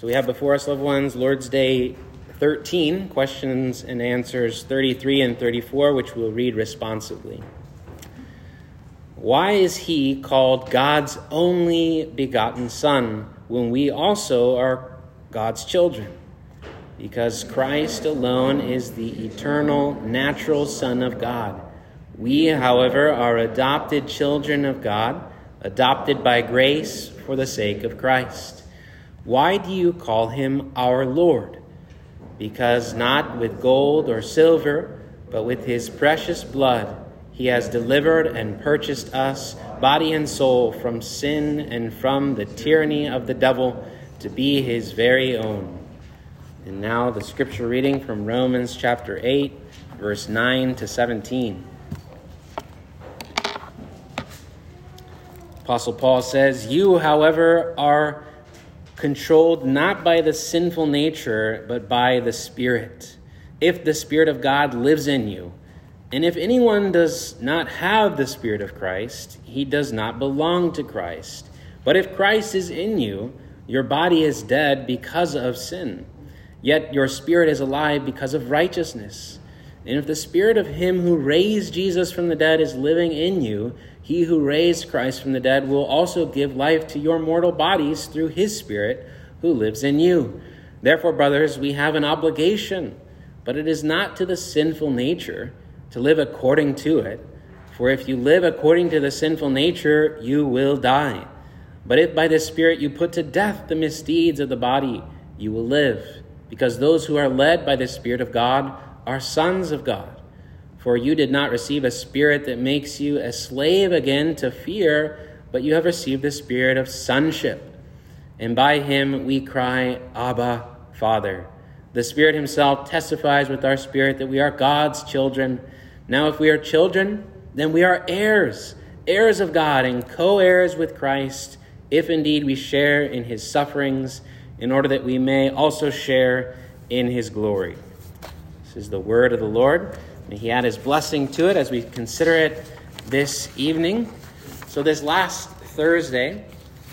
So we have before us, loved ones, Lord's Day 13, questions and answers 33 and 34, which we'll read responsively. Why is he called God's only begotten Son when we also are God's children? Because Christ alone is the eternal, natural Son of God. We, however, are adopted children of God, adopted by grace for the sake of Christ. Why do you call him our Lord? Because not with gold or silver, but with his precious blood he has delivered and purchased us, body and soul, from sin and from the tyranny of the devil to be his very own. And now the scripture reading from Romans chapter 8, verse 9 to 17. Apostle Paul says, You, however, are controlled not by the sinful nature, but by the Spirit. If the Spirit of God lives in you, and if anyone does not have the Spirit of Christ, he does not belong to Christ. But if Christ is in you, your body is dead because of sin, yet your spirit is alive because of righteousness. And if the Spirit of Him who raised Jesus from the dead is living in you, He who raised Christ from the dead will also give life to your mortal bodies through His Spirit who lives in you. Therefore, brothers, we have an obligation, but it is not to the sinful nature to live according to it. For if you live according to the sinful nature, you will die. But if by the Spirit you put to death the misdeeds of the body, you will live. Because those who are led by the Spirit of God are sons of God. For you did not receive a spirit that makes you a slave again to fear, but you have received the spirit of sonship. And by him we cry, Abba, Father. The Spirit Himself testifies with our spirit that we are God's children. Now, if we are children, then we are heirs, heirs of God, and co heirs with Christ, if indeed we share in His sufferings, in order that we may also share in His glory. This is the word of the Lord. May He add His blessing to it as we consider it this evening. So, this last Thursday,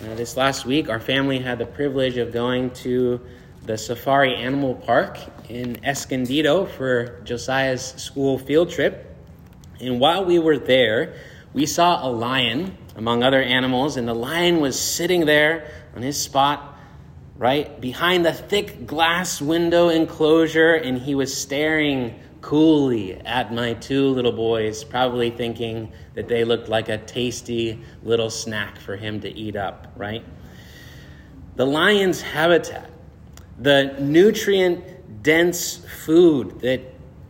uh, this last week, our family had the privilege of going to the Safari Animal Park in Escondido for Josiah's school field trip. And while we were there, we saw a lion among other animals, and the lion was sitting there on his spot, right behind the thick glass window enclosure, and he was staring coolly at my two little boys, probably thinking that they looked like a tasty little snack for him to eat up, right? The lion's habitat the nutrient dense food that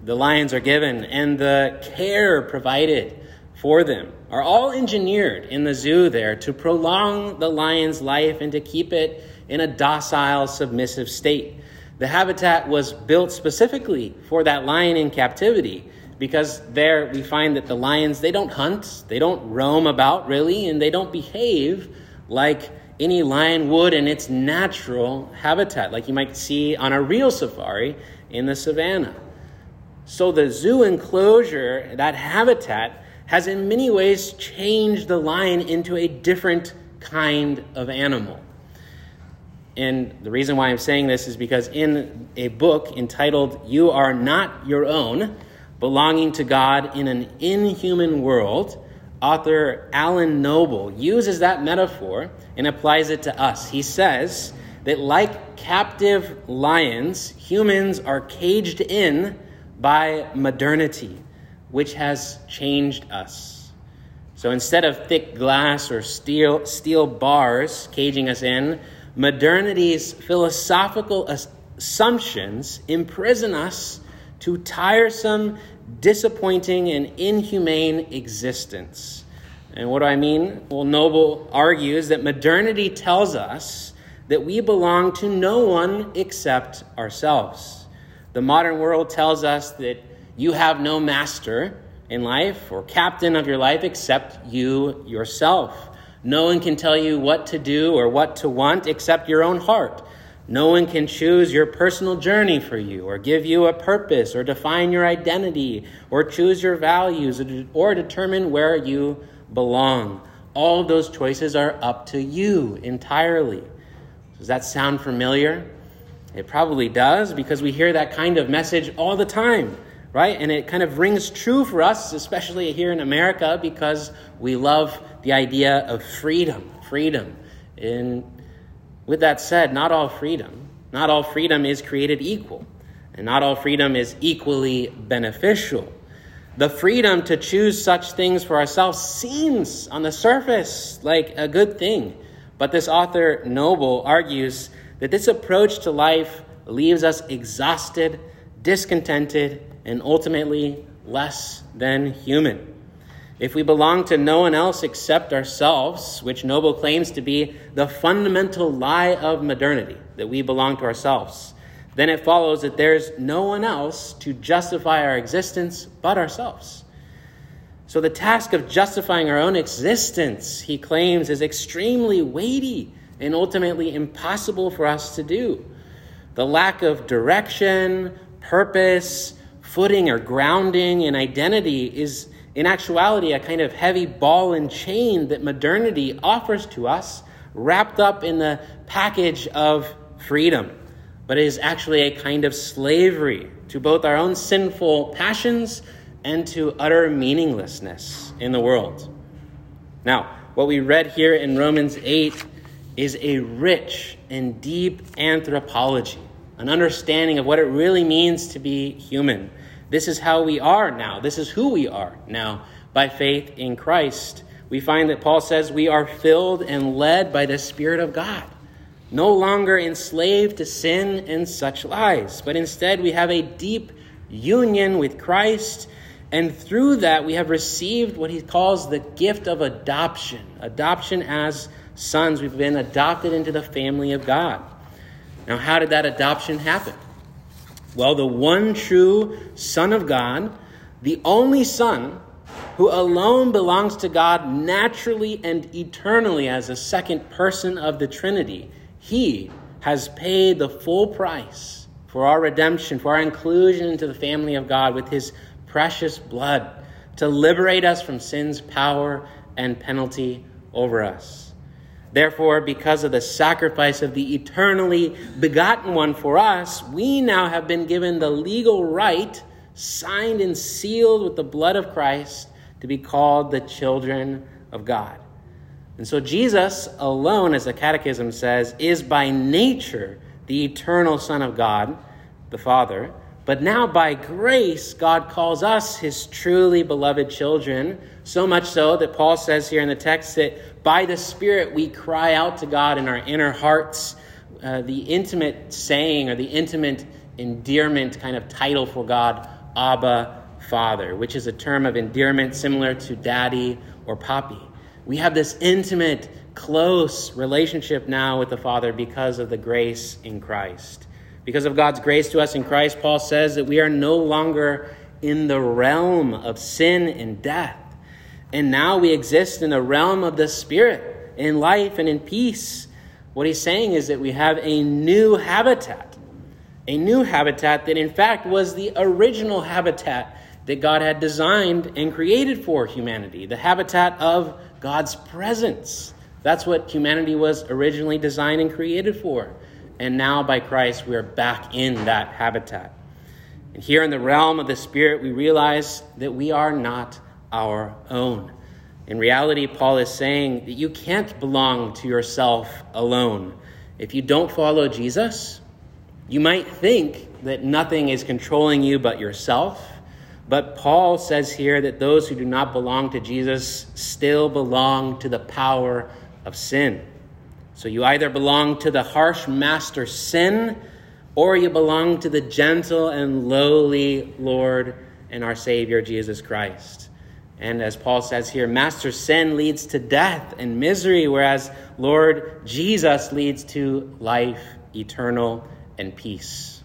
the lions are given and the care provided for them are all engineered in the zoo there to prolong the lion's life and to keep it in a docile, submissive state. The habitat was built specifically for that lion in captivity because there we find that the lions they don't hunt, they don't roam about really, and they don't behave like any lion would in its natural habitat, like you might see on a real safari in the savannah. So the zoo enclosure, that habitat, has in many ways changed the lion into a different kind of animal. And the reason why I'm saying this is because in a book entitled You Are Not Your Own, belonging to God in an inhuman world, author Alan Noble uses that metaphor and applies it to us. He says that, like captive lions, humans are caged in by modernity, which has changed us. So instead of thick glass or steel, steel bars caging us in, modernity's philosophical assumptions imprison us to tiresome disappointing and inhumane existence. And what do I mean? Well, Noble argues that modernity tells us that we belong to no one except ourselves. The modern world tells us that you have no master in life or captain of your life except you yourself. No one can tell you what to do or what to want except your own heart. No one can choose your personal journey for you, or give you a purpose, or define your identity, or choose your values, or determine where you belong. All of those choices are up to you entirely. Does that sound familiar? It probably does because we hear that kind of message all the time, right? And it kind of rings true for us, especially here in America, because we love the idea of freedom. Freedom. And with that said, not all freedom, not all freedom is created equal, and not all freedom is equally beneficial. The freedom to choose such things for ourselves seems on the surface like a good thing. But this author, Noble, argues that this approach to life leaves us exhausted, discontented, and ultimately less than human. If we belong to no one else except ourselves, which Noble claims to be the fundamental lie of modernity, that we belong to ourselves, then it follows that there's no one else to justify our existence but ourselves. So the task of justifying our own existence, he claims, is extremely weighty and ultimately impossible for us to do. The lack of direction, purpose, footing, or grounding in identity is, in actuality, a kind of heavy ball and chain that modernity offers to us, wrapped up in the package of freedom but it is actually a kind of slavery to both our own sinful passions and to utter meaninglessness in the world. Now, what we read here in Romans 8 is a rich and deep anthropology, an understanding of what it really means to be human. This is how we are now. This is who we are now by faith in Christ. We find that Paul says we are filled and led by the Spirit of God no longer enslaved to sin and such lies, but instead we have a deep union with Christ, and through that we have received what he calls the gift of adoption. Adoption as sons. We've been adopted into the family of God. Now, how did that adoption happen? Well, the one true Son of God, the only Son who alone belongs to God naturally and eternally as a second person of the Trinity, he has paid the full price for our redemption, for our inclusion into the family of God with His precious blood to liberate us from sin's power and penalty over us. Therefore, because of the sacrifice of the eternally begotten one for us, we now have been given the legal right, signed and sealed with the blood of Christ, to be called the children of God. And so Jesus alone, as the Catechism says, is by nature the eternal Son of God, the Father. But now by grace, God calls us his truly beloved children, so much so that Paul says here in the text that by the Spirit we cry out to God in our inner hearts. Uh, the intimate saying or the intimate endearment kind of title for God, Abba, Father, which is a term of endearment similar to daddy or poppy. We have this intimate, close relationship now with the Father because of the grace in Christ. Because of God's grace to us in Christ, Paul says that we are no longer in the realm of sin and death. And now we exist in the realm of the Spirit, in life and in peace. What he's saying is that we have a new habitat, a new habitat that, in fact, was the original habitat that God had designed and created for humanity, the habitat of God's presence. That's what humanity was originally designed and created for. And now by Christ, we are back in that habitat. And here in the realm of the Spirit, we realize that we are not our own. In reality, Paul is saying that you can't belong to yourself alone. If you don't follow Jesus, you might think that nothing is controlling you but yourself but Paul says here that those who do not belong to Jesus still belong to the power of sin. So you either belong to the harsh master sin, or you belong to the gentle and lowly Lord and our Savior Jesus Christ. And as Paul says here, master sin leads to death and misery, whereas Lord Jesus leads to life eternal and peace.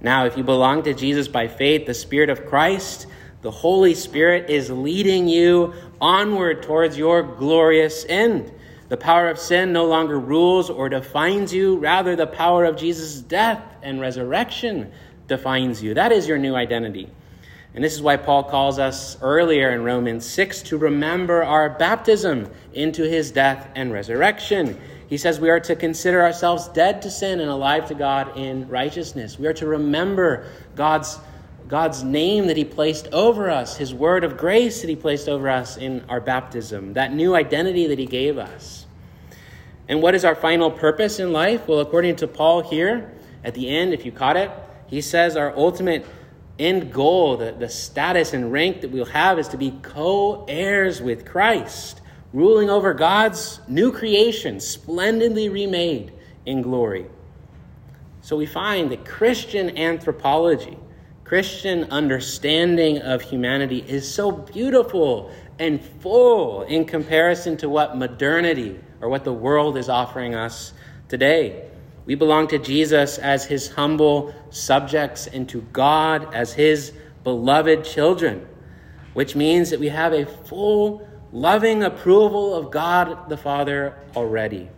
Now, if you belong to Jesus by faith, the Spirit of Christ, the Holy Spirit is leading you onward towards your glorious end. The power of sin no longer rules or defines you. Rather, the power of Jesus' death and resurrection defines you. That is your new identity. And this is why Paul calls us earlier in Romans 6 to remember our baptism into his death and resurrection. He says we are to consider ourselves dead to sin and alive to God in righteousness. We are to remember God's, God's name that he placed over us, his word of grace that he placed over us in our baptism, that new identity that he gave us. And what is our final purpose in life? Well, according to Paul here, at the end, if you caught it, he says our ultimate end goal, the, the status and rank that we'll have is to be co heirs with Christ, ruling over God's new creation, splendidly remade in glory. So we find that Christian anthropology, Christian understanding of humanity is so beautiful and full in comparison to what modernity or what the world is offering us today. We belong to Jesus as his humble subjects and to God as his beloved children, which means that we have a full, loving approval of God the Father already.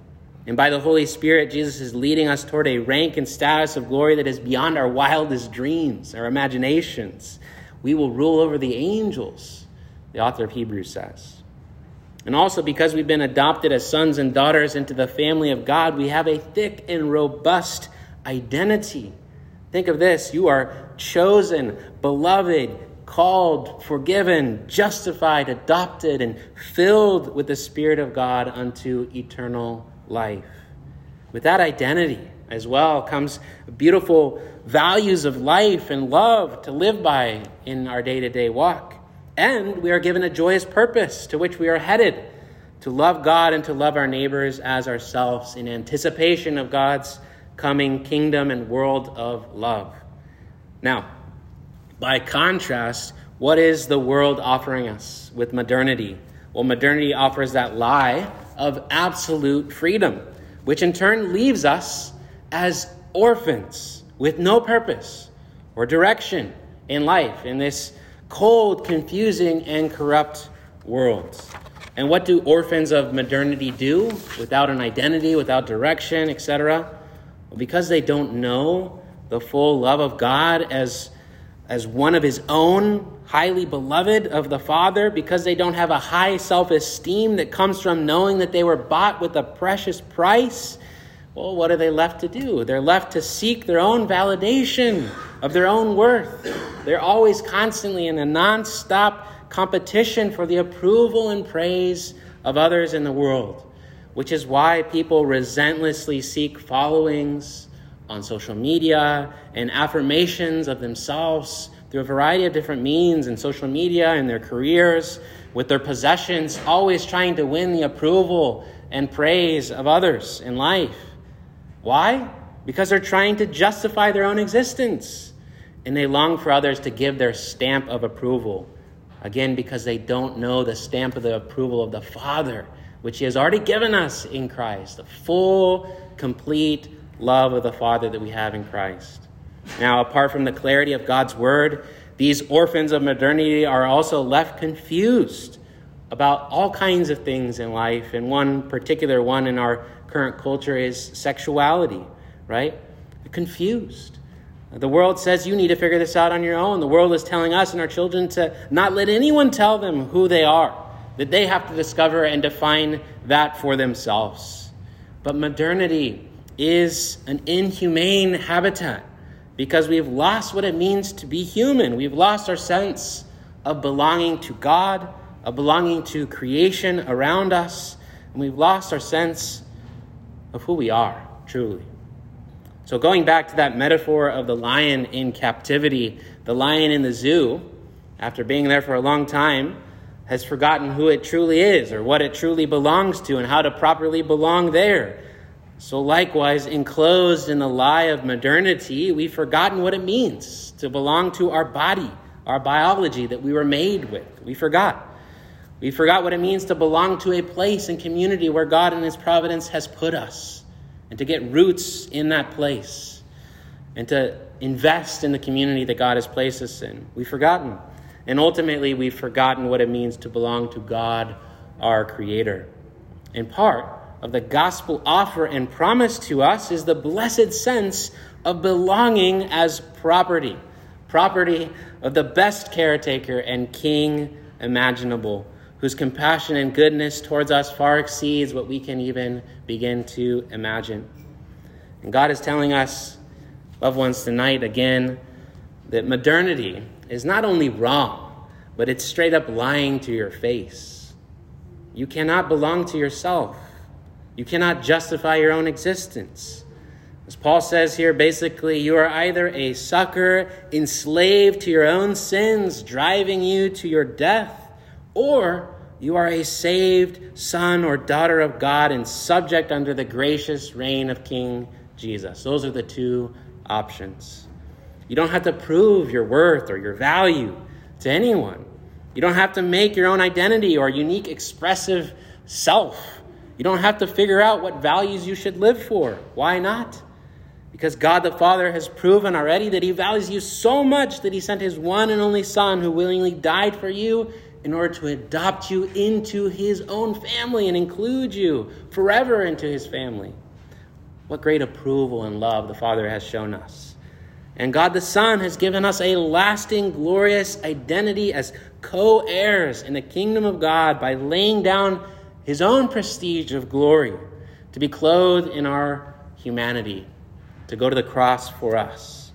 And by the Holy Spirit, Jesus is leading us toward a rank and status of glory that is beyond our wildest dreams, our imaginations. We will rule over the angels, the author of Hebrews says. And also, because we've been adopted as sons and daughters into the family of God, we have a thick and robust identity. Think of this you are chosen, beloved, called, forgiven, justified, adopted, and filled with the Spirit of God unto eternal life. With that identity as well comes beautiful values of life and love to live by in our day to day walk. And we are given a joyous purpose to which we are headed to love God and to love our neighbors as ourselves in anticipation of God's coming kingdom and world of love. Now, by contrast, what is the world offering us with modernity? Well, modernity offers that lie of absolute freedom, which in turn leaves us as orphans with no purpose or direction in life in this cold, confusing, and corrupt worlds. And what do orphans of modernity do without an identity, without direction, etc.? Well, because they don't know the full love of God as, as one of his own, highly beloved of the Father, because they don't have a high self esteem that comes from knowing that they were bought with a precious price, well, what are they left to do? They're left to seek their own validation of their own worth. They're always constantly in a non-stop competition for the approval and praise of others in the world, which is why people relentlessly seek followings on social media and affirmations of themselves through a variety of different means in social media and their careers, with their possessions, always trying to win the approval and praise of others in life. Why? Because they're trying to justify their own existence. And they long for others to give their stamp of approval. Again, because they don't know the stamp of the approval of the Father, which He has already given us in Christ, the full, complete love of the Father that we have in Christ. Now, apart from the clarity of God's Word, these orphans of modernity are also left confused about all kinds of things in life, and one particular one in our current culture is sexuality, right? Confused. The world says you need to figure this out on your own. The world is telling us and our children to not let anyone tell them who they are, that they have to discover and define that for themselves. But modernity is an inhumane habitat because we've lost what it means to be human. We've lost our sense of belonging to God, of belonging to creation around us, and we've lost our sense of who we are, truly. So, going back to that metaphor of the lion in captivity, the lion in the zoo, after being there for a long time, has forgotten who it truly is or what it truly belongs to and how to properly belong there. So, likewise, enclosed in the lie of modernity, we've forgotten what it means to belong to our body, our biology that we were made with. We forgot. We forgot what it means to belong to a place and community where God and His providence has put us, and to get roots in that place, and to invest in the community that God has placed us in. We've forgotten. And ultimately, we've forgotten what it means to belong to God, our Creator. In part of the gospel offer and promise to us is the blessed sense of belonging as property property of the best caretaker and king imaginable, whose compassion and goodness towards us far exceeds what we can even begin to imagine. And God is telling us, loved ones, tonight again, that modernity is not only wrong, but it's straight up lying to your face. You cannot belong to yourself. You cannot justify your own existence. As Paul says here, basically, you are either a sucker enslaved to your own sins, driving you to your death, or you are a saved son or daughter of God and subject under the gracious reign of King Jesus. Those are the two options. You don't have to prove your worth or your value to anyone. You don't have to make your own identity or unique expressive self. You don't have to figure out what values you should live for. Why not? Because God the Father has proven already that He values you so much that He sent His one and only Son who willingly died for you in order to adopt you into His own family and include you forever into His family. What great approval and love the Father has shown us. And God the Son has given us a lasting, glorious identity as co heirs in the kingdom of God by laying down His own prestige of glory to be clothed in our humanity to go to the cross for us.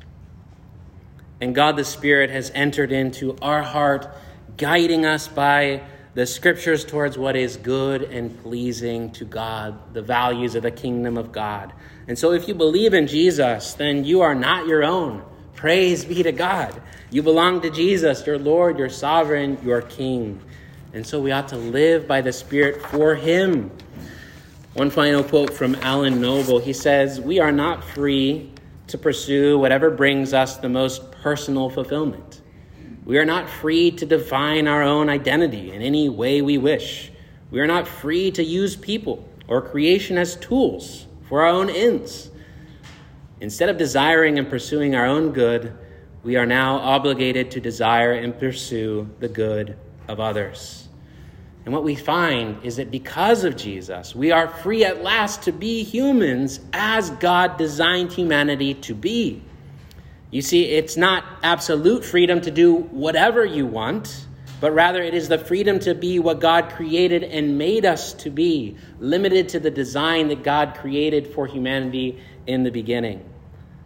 And God the Spirit has entered into our heart, guiding us by the scriptures towards what is good and pleasing to God, the values of the kingdom of God. And so, if you believe in Jesus, then you are not your own. Praise be to God. You belong to Jesus, your Lord, your sovereign, your King. And so, we ought to live by the Spirit for Him one final quote from Alan Noble. He says, We are not free to pursue whatever brings us the most personal fulfillment. We are not free to define our own identity in any way we wish. We are not free to use people or creation as tools for our own ends. Instead of desiring and pursuing our own good, we are now obligated to desire and pursue the good of others. And what we find is that because of Jesus, we are free at last to be humans as God designed humanity to be. You see, it's not absolute freedom to do whatever you want, but rather it is the freedom to be what God created and made us to be, limited to the design that God created for humanity in the beginning.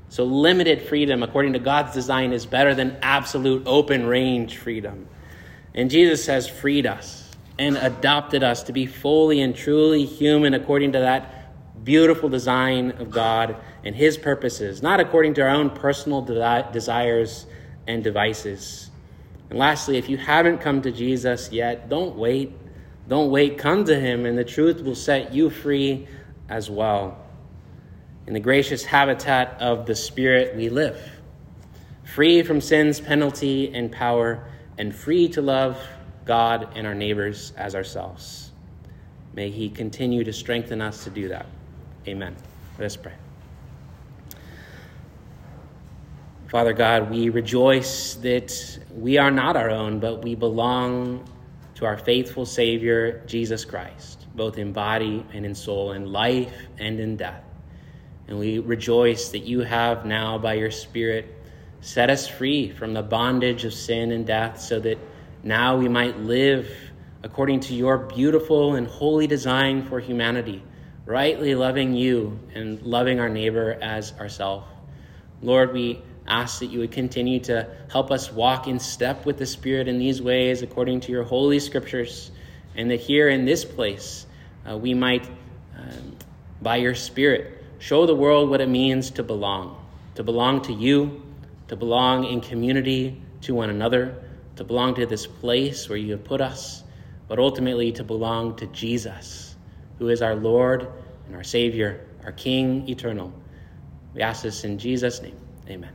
So, limited freedom, according to God's design, is better than absolute open range freedom. And Jesus has freed us and adopted us to be fully and truly human according to that beautiful design of God and His purposes, not according to our own personal de- desires and devices. And lastly, if you haven't come to Jesus yet, don't wait. Don't wait. Come to Him, and the truth will set you free as well. In the gracious habitat of the Spirit, we live, free from sin's penalty and power, and free to love God and our neighbors as ourselves. May He continue to strengthen us to do that. Amen. Let us pray. Father God, we rejoice that we are not our own, but we belong to our faithful Savior, Jesus Christ, both in body and in soul, in life and in death. And we rejoice that you have now, by your Spirit, set us free from the bondage of sin and death so that now we might live according to your beautiful and holy design for humanity, rightly loving you and loving our neighbor as ourselves. Lord, we ask that you would continue to help us walk in step with the Spirit in these ways according to your holy scriptures, and that here in this place uh, we might, um, by your Spirit, show the world what it means to belong, to belong to you, to belong in community to one another to belong to this place where you have put us, but ultimately to belong to Jesus, who is our Lord and our Savior, our King eternal. We ask this in Jesus' name. Amen.